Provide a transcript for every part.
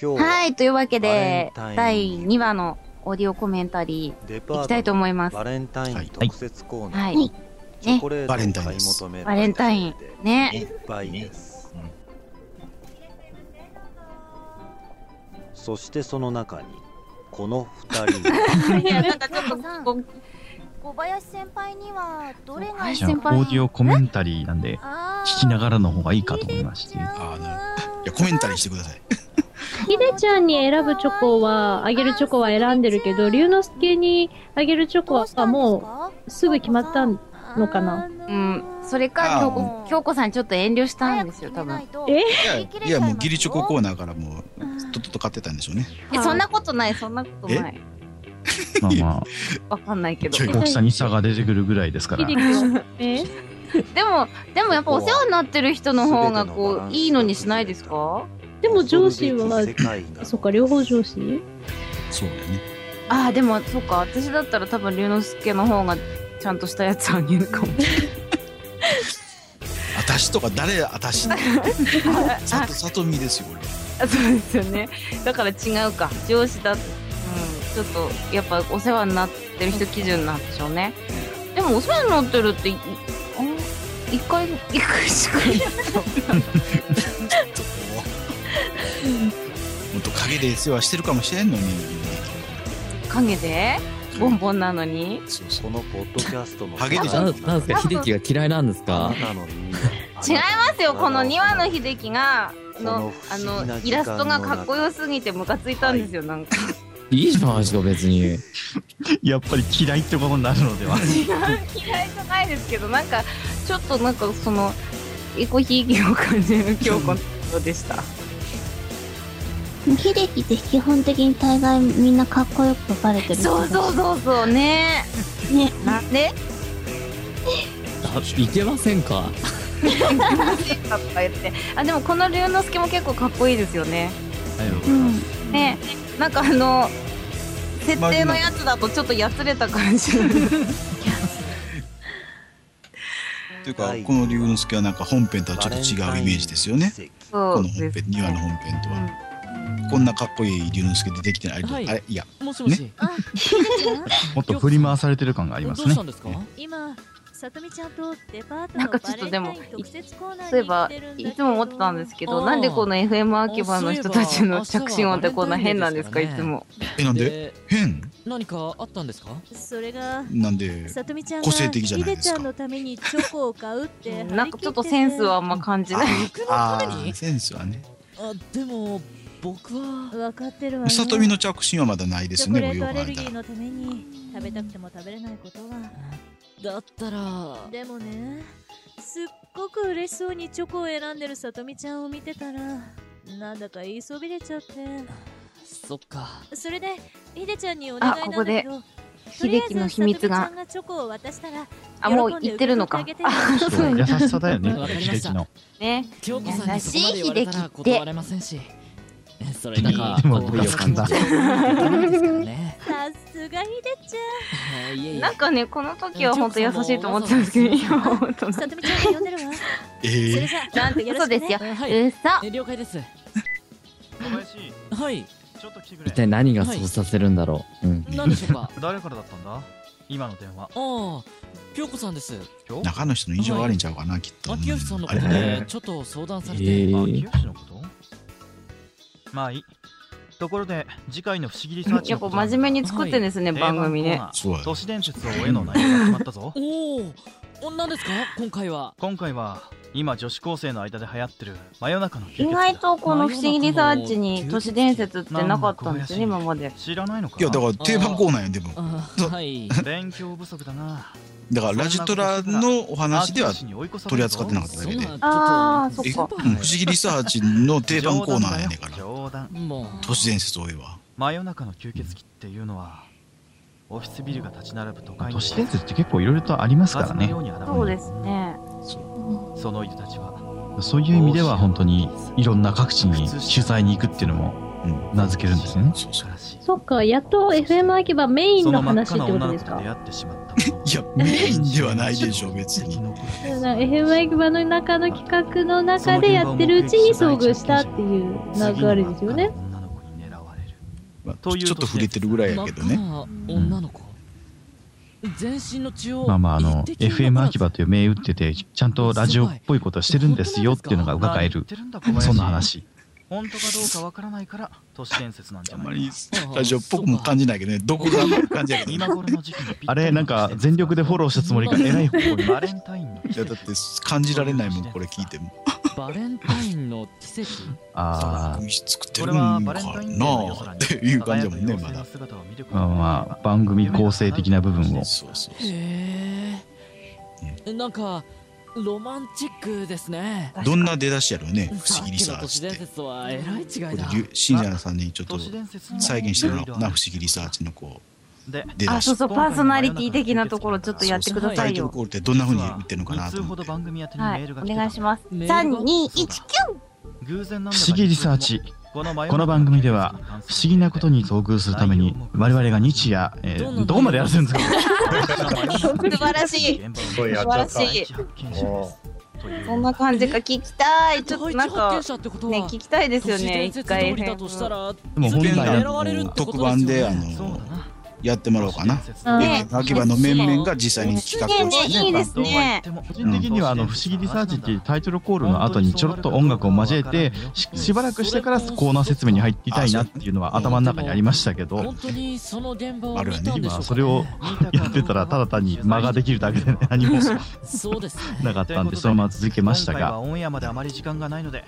今日はい、というわけで、バレンタイン第2話のオーディオコメンタリデパーいきたいと思います。バレンタイン特設コーナー、はい。はいチョコレートを買い求めるバレンタイン。いね。っぱいです、そしてその中にこの二人が いや、なんかちょっとこう、小林先輩にはどれが林じゃあ、オ先輩ーディオコメンタリーなんで、あ聞きながらの方がいいかと思いまして。あーなるいや、コメンタリーしてください。ひでちゃんに選ぶチョコは、あげるチョコは選んでるけど、龍之介にあげるチョコはもうすぐ決まったのかな？うん、それあか、ー京子、京子さんちょっと遠慮したんですよ、多分。え？いや、いやもうギリチョココーナーからもう、とっとと買ってたんでしょうね。え、そんなことない、そんなことない。まあま わかんないけど。大きさに差が出てくるぐらいですから。え？でも、でもやっぱお世話になってる人の方がこう、いいのにしないですか？でも上司は、そっか、両方上司？そうだよね。ああ、でも、そっか、私だったら多分龍之介の方がちゃんとしたやつあげるかも。私とか誰私 さと、さとみですよ、俺。あそうですよね。だから違うか。上司だ、うん、ちょっと、やっぱお世話になってる人基準なんでしょうね。でもお世話になってるって、一回、一回しかもっと陰で世話してるかもしれんのに。影で？ボンボンなのに？そうそう。このポッドキャストのハゲでしょななんですか秀樹が嫌いなんですか？なのに違いますよ、この2話の秀樹が、のあの、イラストがかっこよすぎてムカついたんですよ、なんか。いいじゃないですか、別に。やっぱり嫌いってことになるのでは。嫌いじゃないですけど、なんか、ちょっとなんかその、エコひいきを感じる京子のことでした。秀樹って基本的に大概みんなかっこよく描かれてる人そうそうそうそう、ねね なんであ、いけませんかとか言って。あ、でもこの龍之介も結構かっこいいですよね。うんねなんかあの、設定のやつだとちょっとやつれた感じ。というか、この龍之介はなんか本編とはちょっと違うイメージですよね。この本編、2話の本編とは。こんなかっこいい龍之介出てきてない。はい。あれいや、もしもし、あ秀樹ちゃんもっと振り回されてる感がありますね。どうした。んですか？今さとみちゃんとデパートのなんかちょっとでもバレンタイン特設コーナーにそういえばいつも思ってたんですけど、なんでこの FM 秋葉の人たちの着信音ってこんな変なんですか、いつも。え、なんで？で変？何かあったんですか？それがなんで、さとみちゃんが個性的じゃないひですか。でちゃんのためにチョコを買うってなんかちょっとセンスはあんま感じない。ああ、センスはね。あでも僕は。分かってるわよさとみの着信はまだないですね、チョコレート。アレルギーのために食べたくても食べれないことは。だったら。でもねすっごく嬉しそうにチョコを選んでるさとみちゃんを見てたらなんだか言いそびれちゃって。そっか。それでひでちゃんにお願いなんだけど秀樹の秘密が。がチョコを渡したらあ、もう言ってるのか。あ、そう優しさだよね、秀樹の。ね。京子さんにそこ それになんかでも好意を感じて。いけないですからね。さすがひでちあいえいえなんかね、この時は本当優しいと思ってたんですけど、今は本当ゃんさと。みちゃんが呼んでるわ。えそれー、じゃなんて嘘ですよ。嘘。え了解です。小林、はい。ちょっと来てく一体何がそうさせるんだろう。うん。何でしょうか？誰からだったんだ？今の電話。ああ京子さんです。中の人の異常悪いんちゃうかな、きっと。秋吉さんのあれ。ことでちょっと相談されて、えあ、ー、清のこと？まあいい。ところで、次回の不思議リサーチやっぱのこと真面目に作ってんですね、番組ね。そうや都市伝説を追えの内容が決まったぞ。おお何ですか？今回は今回は、今女子高生の間で流行ってる真夜中の意外とこの不思議リサーチに都市伝説ってなかったんですよね、今まで。知らないのかいや、だから定番コーナーやん、でも。はい勉強不足だな。だからラジトラのお話では取取り扱ってなかっただけで。ああ、そっえ、か。うん不思議リサーチの定番コーナーやねんから。冗談もう都市伝説多いわ。真夜中の吸血鬼っていうのはオフィスビルが立ち並ぶ都会都市伝説って結構いろいろとありますからね。そうですね。その人たちはそういう意味では本当にいろんな各地に取材に行くっていうのも名付けるんですよね。そっか、やっと FM 秋葉メインの話ってことですか出会ってしまったいや、メインではないでしょ、別に。なんか FM 秋葉の中の企画の中でやってるうちに遭遇したっていう流れですよね。まあちょっと触れてるぐらいやけどね。女の子全身の血をまあまあ、あの、FM 秋葉という銘打ってて、ちゃんとラジオっぽいことしてるんですよっていうのが伺える、そんな話。本当かどうかわからないから都市伝説なんじゃないあまりラジオっぽくも感じないけどね、どこが感じやけどね。今頃の時期にあれ、なんか全力でフォローしたつもりがえらい方向に。バレンタインのいやだって感じられないもん、これ聞いても。バレンタインの奇跡ああ、作ってるんかなっていう感じだもんね、まだ。まあまあ、番組構成的な部分を。そうそうへえなんかロマンチックですね。どんな出だしやろうね、不思議リサーさっきの都市伝チって。説はえらい違いだ。これ、りゅ信者さんにちょっと再現してもらおう。かな、不思議リサーチのこう、出だし。あそうそうパーソナリティ的なところちょっとやってくださいよ。タイトルコールってどんな風に言ってるのかなと思って。はい。お願いします。3219偶然なん不思議リサーチ。この番組では、不思議なことに遭遇するために、我々が日夜、えーどこまでやらせるんですか？素晴らしい。素晴らしいそんな感じか聞きたい。ちょっとなんかね聞きたいですよね。一回でも本来特番であのやってもらおうかな。ね秋葉の面々が実際に企画をしてね。いいですね。個人的には、あの、不思議リサーチっていうタイトルコールの後にちょろっと音楽を交えて、ししばらくしてからコーナー説明に入っていたいなっていうのは頭の中にありましたけど、本当にその現場を見たんでしょう今かそれをやってたら、ただ単に間ができるだけで何も そうです。ねなかったんで、そのまま続けましたが、オンエアまであまり時間がないので。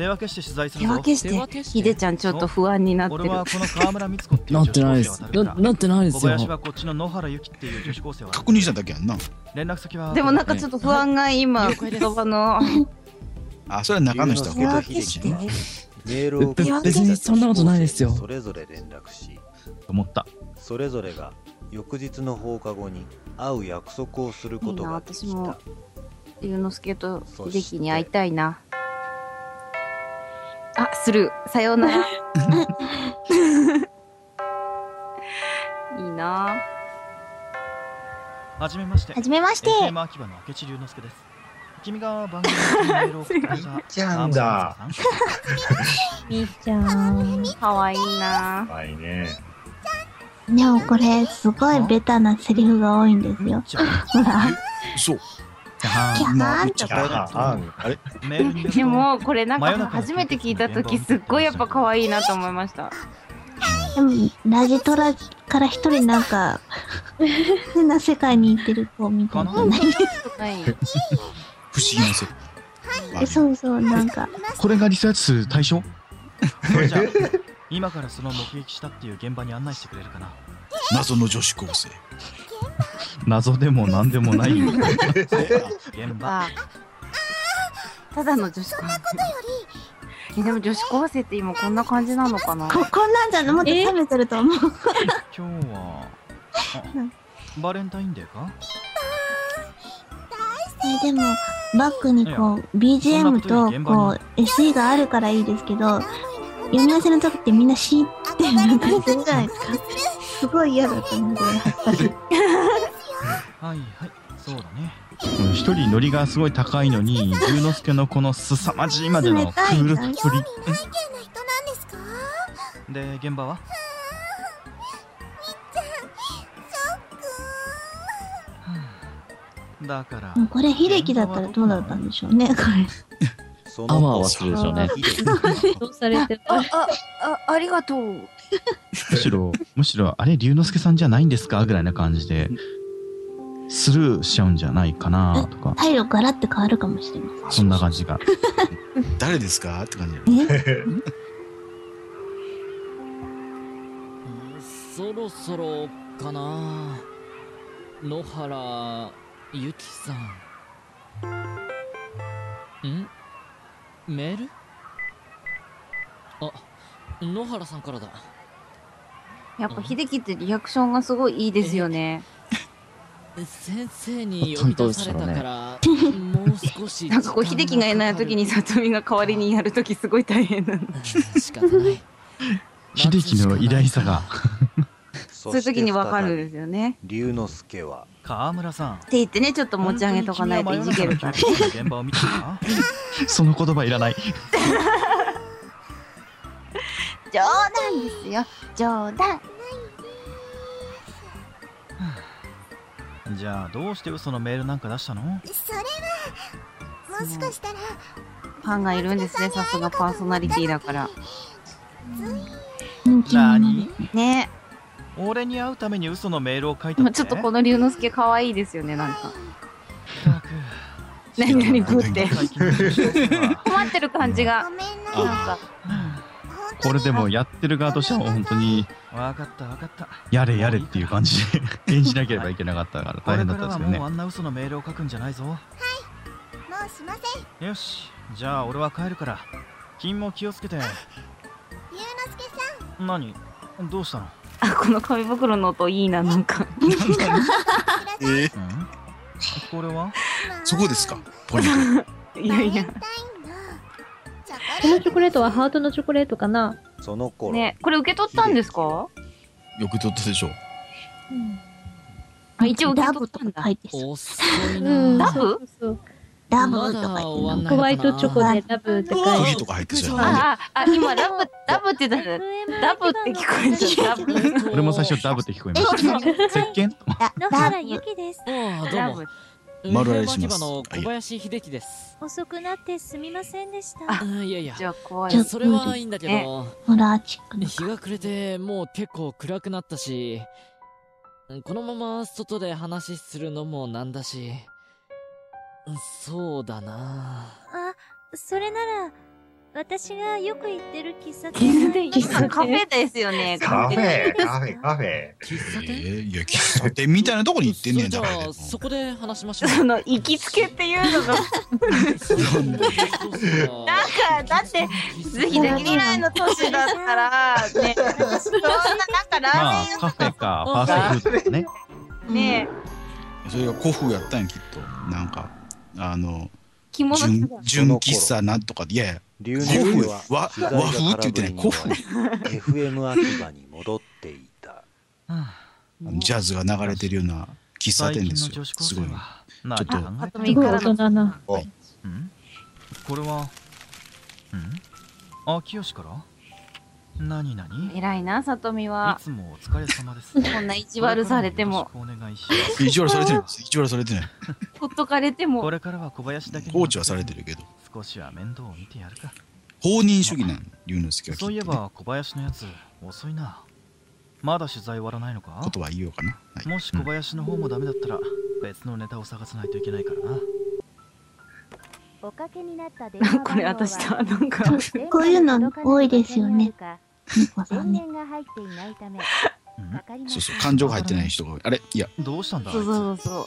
手分けして取材するぞ。手分けしてひでちゃんちょっと不安になってる。俺はこの河村光子っていうなってないです。ななってないですよ。小林はこっちの野原由紀っていう女子高生は。確認しただけやんな。連絡先はでもなんかちょっと不安が今言葉の？あ、それは中の人は手分けしてメールを送ってべ別にそんなことないですよ。それぞれ連絡し思った。それぞれが翌日の放課後に会う約束をすることができいいな私もた龍之介と秀樹に会いたいな。あする。さようなら いいなはじめましてはじめまして FM 秋葉の明智龍之介です君が番組にメールを送ってくれたちゃんだみーちゃん。かわいいなはいね。でもこれ、すごいベタなセリフが多いんですよ。ほら。そう。キャーンとか。でもこれなんか初めて聞いた時すっごいやっぱ可愛いなと思いましたでも、ラジトラから一人なんか、変な世界に行ってる子みたいな不思議な世界。えそうそう、なんか。これがリサーチする対象？それじゃあ今からその目撃したっていう現場に案内してくれるかな謎の女子高生。謎でも何でもない。現場あただの女子高生えでも女子高生って今こんな感じなのかな？こ、こんなんじゃなもっと冷めてると思う。今日はあバレンタインデーか？えでも、バックにこう、BGM とこう、SE があるからいいですけど、読み合わせの時ってみんなシーってなんかするじゃないですか。すごい嫌だと思うんだよ、やっぱり。はいはいそうだねうん一人ノリがすごい高いのに、龍之介のこの凄まじいまでのクールっぷり。で現場は？だからもうこれ、秀樹だったらどうだったんでしょうね、これ。そあわあわするでしょうね。どうされてたあああありがとうむしろ、むしろ、あれ、龍之介さんじゃないんですかぐらいな感じで、スルーしちゃうんじゃないかなとか、態度ガラッて変わるかもしれません。そんな感じが。誰ですか？って感じ そろそろかな野原ゆきさん。ん？メール？あ野原さんからだ。やっぱ秀樹ってリアクションがすごいいいですよね先生に呼び出されたからもう少し なんかこう秀樹がいない時に里美が代わりにやる時すごい大変なの仕方ない。秀樹の偉大さが。そういう時にわかるんですよね。龍之介は。川村さん。って言ってねちょっと持ち上げとかないといじけるから。現場を見てたかその言葉いらない。冗談ですよ。冗談じゃあどうして嘘のメールなんか出したの？それはもしかしたらファンがいるんですねさすがパーソナリティだから。何ね。俺に会うために嘘のメールを書いたちょっとこの龍之介可愛いですよねなんか。何何ぶって困ってる感じが。なんかこれでもやってる側としては本当にわかったわかった。やれやれっていう感じで演じなければいけなかったから大変だったんですけどね。これからはもうあんな嘘のメールを書くんじゃないぞ。もうしません。よし。じゃあ俺は帰るから。君も気をつけて。龍之介さん。何？どうしたの？あこの紙袋の音いいななんか。え？ー、これは？そこですか？ポイン いやいやこのチョコレートはハートのチョコレートかな？その頃、ねこれ受け取ったんですか？ト。よく取ったでしょう。あ一応受け取ったんだ。入ってさ遅いうんなラブ？そうそうラブまだとか言ってホワイトチョコでラブって書いて釘とか入ってそうやな。あああ今ラブ ラブって言ったらラブって聞こえた。ラブ俺も最初ダブって聞こえました。石鹸？ラ野原ゆきです。ああどうもラブ丸洗いしまの小林秀樹です。遅くなってすみませんでした。あいやいや。じゃあ怖い。それはいいんだけねどホラーチックな日が暮れてもう結構暗くなったし。このまま外で話するのもなんだし。そうだな。あそれなら私がよく行ってる喫茶喫店茶店。カフェですよね。カフェ、カカフェ、カフェ。喫茶え店？ー、いや、喫茶店みたいなとこに行ってんねんじゃ。あそこで話しましょう。その行きつけっていうのが。なんで？なんかだってぜひできないの年だったら ねそんななんかラまあーメンカフェか。ファーストフードね。屋ねそれが古風やったんや、きっと。なんか、あの、着物純着純喫茶なんとかで、いやいや、龍之古風和和風って言ってない空振り古には FM 秋葉に戻っていた。ジャズが流れてるような喫茶店ですよ。すごい。生は何ちょっと。大人な。うん。これはうん？あ清から？何何？偉いな里美いはつもお疲れ様です。こんな意地悪されても。お願いします。意地悪されてないです。意地悪されてない。ほっとかれても。これからは小林だけに放置はされてるけど。少しは面倒を見てやるか。放任主義なん、龍之介はそういえば小林のやつ遅いな。まだ取材終わらないのか？ことは言おうかな。はい。もし小林の方もダメだったら別のネタを探さないといけないからな。おかけになった電これ私だなんか。こういうの多いですよね。猫さんね。電源が入っていないためそうそう、感情が入ってない人が多い。あれ？いや、どうしたんだ？そうそうそうそう。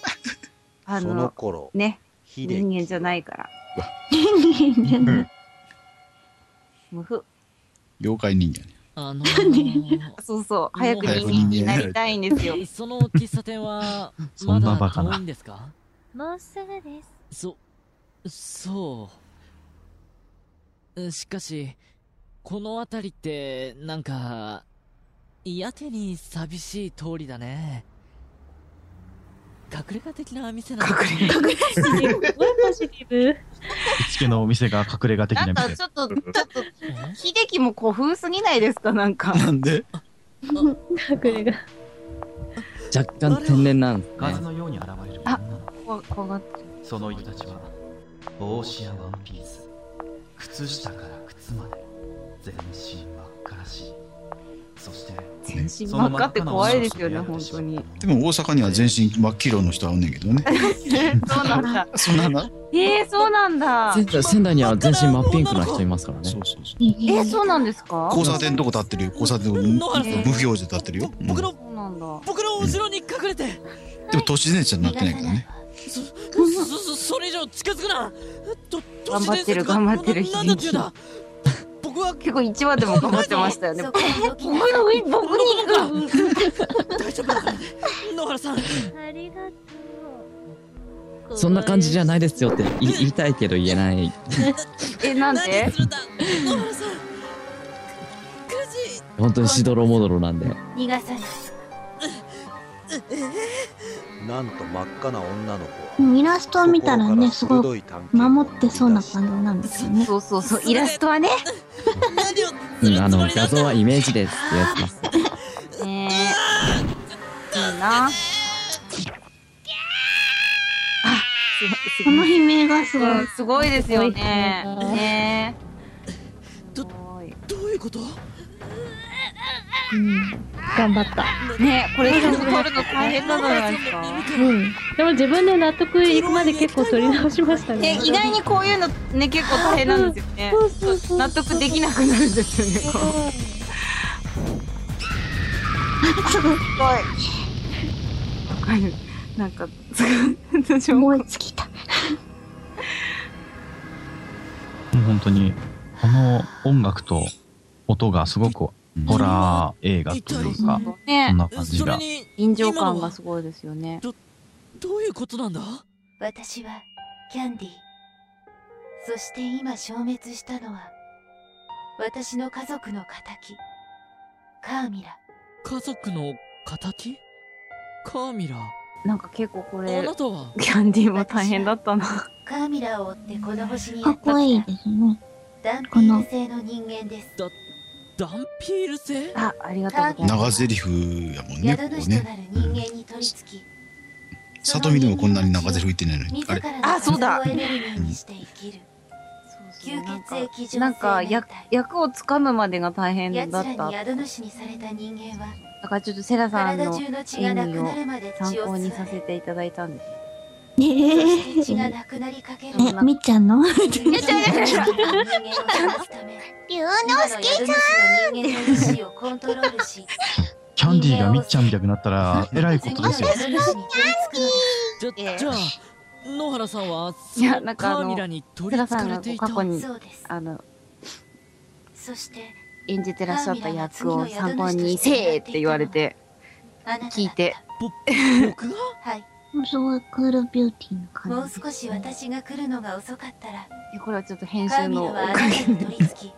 あそのの頃ね。人間じゃないから。人間じゃない。無風。妖怪人間。あのー、そうそう。早く人間になりたいんですよ。その喫茶店は そんなバカな。遠いんですか？もうすぐです。そそう。しかしこの辺りってなんかやけに寂しい通りだね。隠れ家的な店なの隠れ家。すごいポジティブ。行きつけのお店が隠れ家的ななん店かちょっとちょっと秀樹も古風すぎないですかなんか。なんで？隠れ家。若干天然なんですね。風のように現れる。あ女の怖怖がって子その人たちは帽子やワンピース。靴下から靴まで全身真っ赤らしい。そして全身真っ赤って怖いですよね本当に。でも大阪には全身真っ黄色の人はおんねんけどね。そうなんだ。そんな。なえー、そうなんだ。仙台仙台には全身真っピンクな人いますからね。そうそうそう。えー、そうなんですか？交差点のとこ立ってるよ。交差点の。無表示で立ってるよ。うん。で僕のそうなんだ。僕の後ろに隠れて。も都市伝説になってないけどね。そそそそれ以上近づくな。頑張ってる頑張ってるななんだっていうんだ僕は結構1話でも頑張ってましたよね。僕の上僕に行く大丈夫だ野原さん。ありがとう。そんな感じじゃないですよって言いたいけど言えない。えなんで？本当にしどろもどろなんで。逃がさないなんと真っ赤な女の子イラストを見たらね、すごい守ってそうな感じなんですよね。そうそうそうイラストはねあの、画像はイメージですってやってまえ。いいな。あ。この悲鳴がすごい。すごいですよね。すごいねねどういうこと？うん。頑張った。え。ねえ、これちゃんと撮るの大変なんじゃないですか。うん。でも自分で納得いくまで結構取り直しましたね。ね、意外にこういうのね、結構大変なんですよね。納得できなくなるんですよね、こう。すごい。わかる。なんか、すごい。燃え尽きた。本当に、この音楽と音がすごくホラー映画というか、ね。そんな感じが。臨場感がすごいですよね。どういうことなんだ？私はキャンディー。そして今消滅したのは私の家族の仇カーミラ。家族の仇カーミラ。なんか結構これ、あなたは？キャンディーも大変だったな。カーミラを追ってこの星にかっこいいですね。ダンピール製の人間ですダンピール製あ、ありがとうございます。長台詞やもんね、ここね。る人間に取り付き里見でもこんなに長台詞言ってないのに。あれあそうだなんか、役、役をつかむまでが大変だった。だからちょっとセラさんの演技を参考にさせていただいたんです。そしえ。て血がなくなりかけるえ、みっちゃんの？人間を探すため龍之今の宿主の人間の意志をコントロールしキャンディーがみっちゃんみたくなったら、えらいことですよ。次の宿主に取り付くのですじゃ、あ、野原さんは、いや、なんかあのカーミラに、取りセラさんが。過去にあの、そして演じてらっしゃった役を参考にせーって言われて、聞いて。僕が？はいすごいクールビューティーな感じ。もう少し私が来るのが遅かったらこれはちょっと編カーミラ集のおかげに取り付き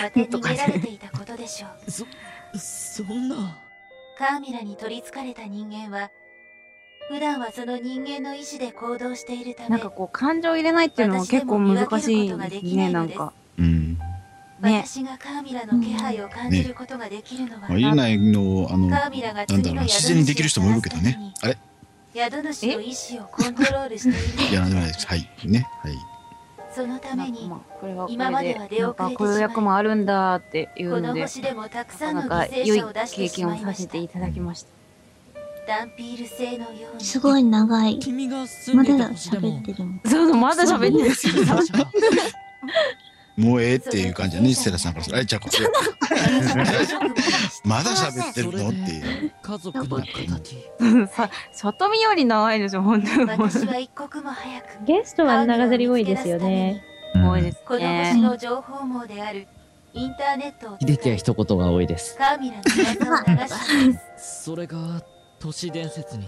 当て逃げられていたことでしょう そ、そんな。カーミラに取り憑かれた人間は普段はその人間の意志で行動しているためなんかこう、感情入れないっていうのも結構難しいですね、なんか。うん。ね。私がカーミラの気配を感じることができるのは、まあ、入れないの、あの、カなんーミラがだろうな、自然にできる人もいるけどね。あれ宿主の意志をコントロールしているいや、なんでもないです。はい。ね。はい。そのためにこれはこ今までは出遅れてなんかこういう役もあるんだっていうこので、の星でもたくさんのなんか犠良い牲者を出して経験をしまいましたさせていただきました。ダンピール製のようにすごい長い。君が住まだんでいた星でも喋ってるもん。そうそう、まだ喋ってるんですよ。もうええっていう感じだね、セラさんからする。あれ、じゃあこれ。まだ喋ってるのっていう。家族の仇。さ、里見より長いですよ、本当に。私は一刻も早くゲストは長ゼリ多いですよね。多いですこの星の情報網であるインターネットを秀樹は一言が多いです。カーミラの流しそれが、都市伝説に。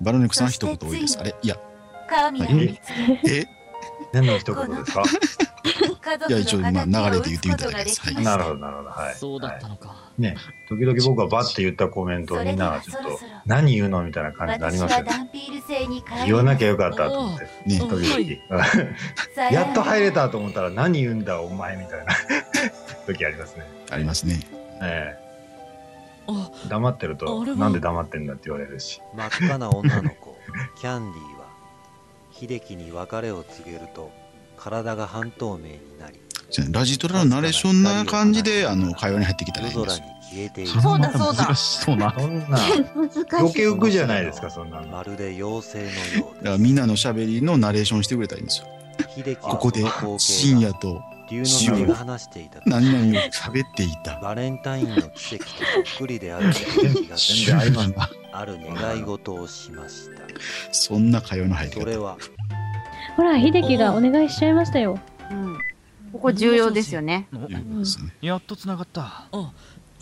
バロネクさん一言多いです。あれいや。カーミラを見つけえ？何の一言ですか？いや、一応、まあ、流れで言ってみただけです。はい。なるほど、なるほど。はい。そうだったのか。ね、時々僕はバッて言ったコメントをみんながちょっと、何言うのみたいな感じになり私ますよね。言わなきゃよかったと思って。ね時々。やっと入れたと思ったら何言うんだお前みたいな 時ありますね。ありますね。ええ。黙ってると、なんで黙ってんだって言われるし。真っ赤な女の子キャンディーは秀樹に別れを告げると体が半透明になりラジトラのナレーションな感じで、あの、会話に入ってきたらいいんですよ。そうだそうだ難しそうな。そんな、難しい。余計浮くじゃないですか、そんなの。まるで妖精のようだからみんなの喋りのナレーションしてくれたらいいんですよ。ここで深夜と龍潮之介が話していた何々を喋っていた。バレンタインの奇跡とそっくりである気が すなある願い事をしましたそんな会話の入り方。それはほら、秀樹がお願いしちゃいましたよ。うん。ここ重要ですよね。やっと繋がった。あ、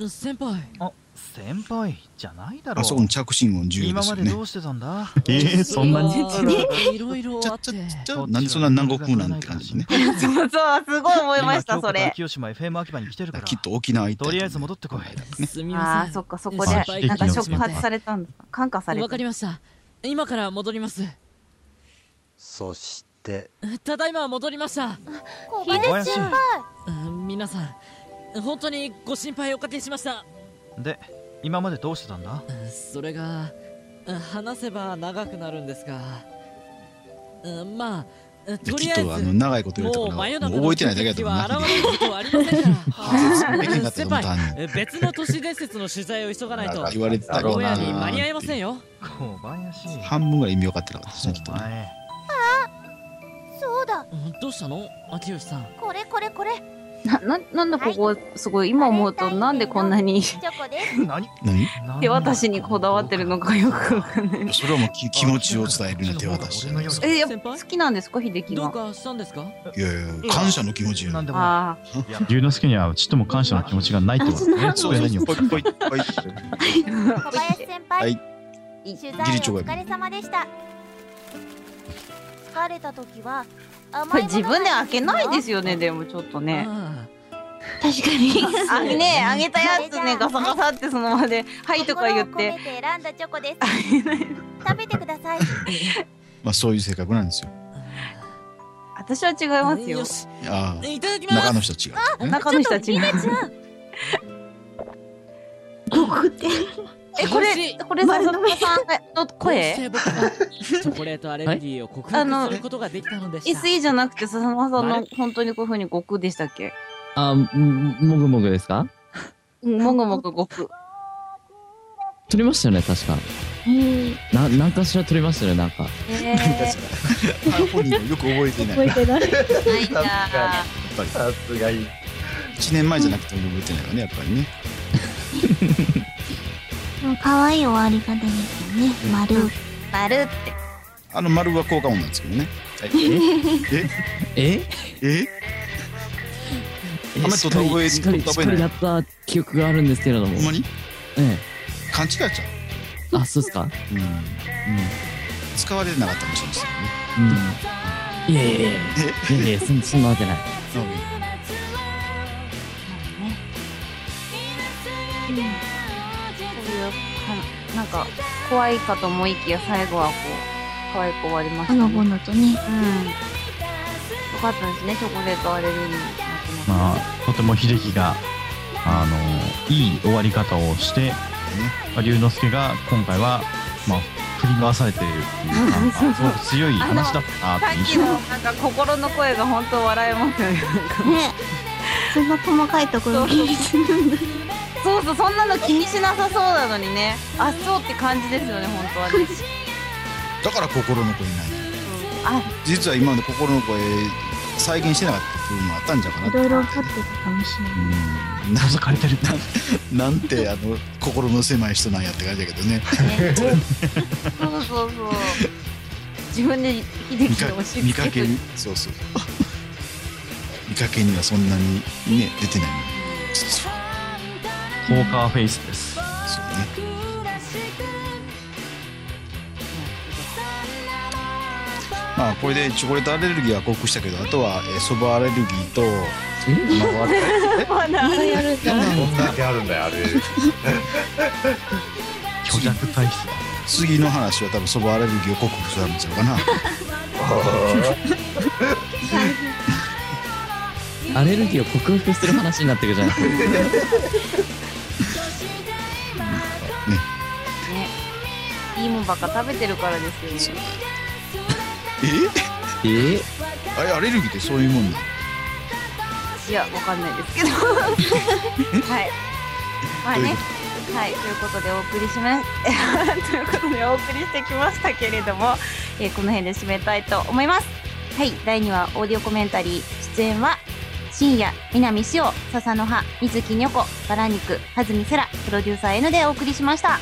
先輩。あ、先輩じゃないだろう。あそこの着信音重要ですよね今までど。うしてたんだ？えーそんなに？いろいろあって。ちょなんでそんな南国なんて感じね。そうそう、すごい思いました、それ。清島 FM 秋葉に来てるから。きっと沖縄行ったとりあえず戻ってこい。すみません。ああ、そっか、そこで、なんか触発されたんですか？感化されわた。かりました。今から戻ります。そして。ただいま戻りました。小林先輩。うん皆さん、本当にご心配おかけしました。で今までどうしてたんだ？それが話せば長くなるんですが。うんまあでとりあえずきっとあの長いこと言うもう覚えてないだけだと思う。な先輩え別の都市伝説の取材を急がないと言われてたろうな。親に間に合いませんよ。半分ぐらい意味分かってなかったですねきっとねそうだ。どうしたの？秋吉さん。これこれこれ。な、な、なんでここ、すごい、今思うと、なんでこんなに 手渡しにこだわってるのかよくわかんない。それはもうき気持ちを伝えるような手渡し。え、やっぱ好きなんですか秀樹が。どうかしたんですか？いやいや感謝の気持ちよ。あ龍之介にはちっとも感謝の気持ちがないってことね。そう机何を？小林先輩、はい。取材お疲れ様でした疲れた時はあ。これ自分で開けないですよね、でもちょっとね。確かに。あ、ねあげたやつね、ガサガサってそのまで、はいとか言って。心を込めて選んだチョコです食べてくださいまあそういう性格なんですよ私は違いますよ。ああいただき中の人は違うね中の人は違う。ちょっとリナちゃん極って。え、これ、これ、さささんの声？チョコレートアレルギーを克服することができたのでした ?SE じゃなくて、ささまさんの本当にこういう風に悟空でしたっけ？あ、ももぐもぐですか？うんもぐもぐ悟空。撮りましたよね、確か。な、なんかしら撮りましたよね、なんか。え本人もよく覚えてない。覚えてない。さすがいい1年前じゃなくても覚えてないわねやっぱりね可愛い終わり方ですよね。丸。丸って。あの丸は効果音なんですけどね。はい。え？え？え？あんまり取った覚えしっかり、しっかりやった記憶があるんですけれども。ほんまに？え勘違いしちゃえ。あ、そうですか？ううん。使われなかったかもしれないですよね。うん。いやいやいやいや。いやそんそんなわけない。こういうかなんか怖いかと思いきや最後はこう可愛く終わりましたね。ほのぼのとね。うん。よかったですねチョコレートアレルギーになってます。まあ、とても秀樹が、あの、いい終わり方をして、まあ龍之介が今回は、まあ、振り回されているっていうか、そうそうすごく強い話だったなってさっ印象きのなんか心の声が本当笑えますよね。ねそんな細かいところ気にするんだ。そうそうそんなの気にしなさそうなのにね。あそうって感じですよね本当はね。だから心の声にないあ実は今まで心の声再現してなかった部分もあったんじゃうかないろいろ分かってたかもしれない。うん。謎かれてる。な なんてあの心の狭い人なんやって感じだけどね。そうそうそう。自分で秀見か樹を押し見かけにそうそう。見かけにはそんなにね出てない。のにポーカーフェイスです。そうねまあこれでチョコレートアレルギーは克服したけどあとは、えー、そばアレルギーとまだやるんだ。あるんだよあれ 虚弱体質だ。次の話は多分そばアレルギーを克服するんちゃうかなアレルギーを克服する話になってくるじゃなばっか食べてるからですよ。え？え？あれアレルギーってそういうもんなの？いや、わかんないですけど。はい。まあね。はい、ということでお送りしま、ということでお送りしてきましたけれども、えーこの辺で締めたいと思います。はい、第2話オーディオコメンタリー、出演は、深夜、南潮、笹の葉、水木にょこ、バラ肉、はずみせら、プロデューサー N でお送りしました。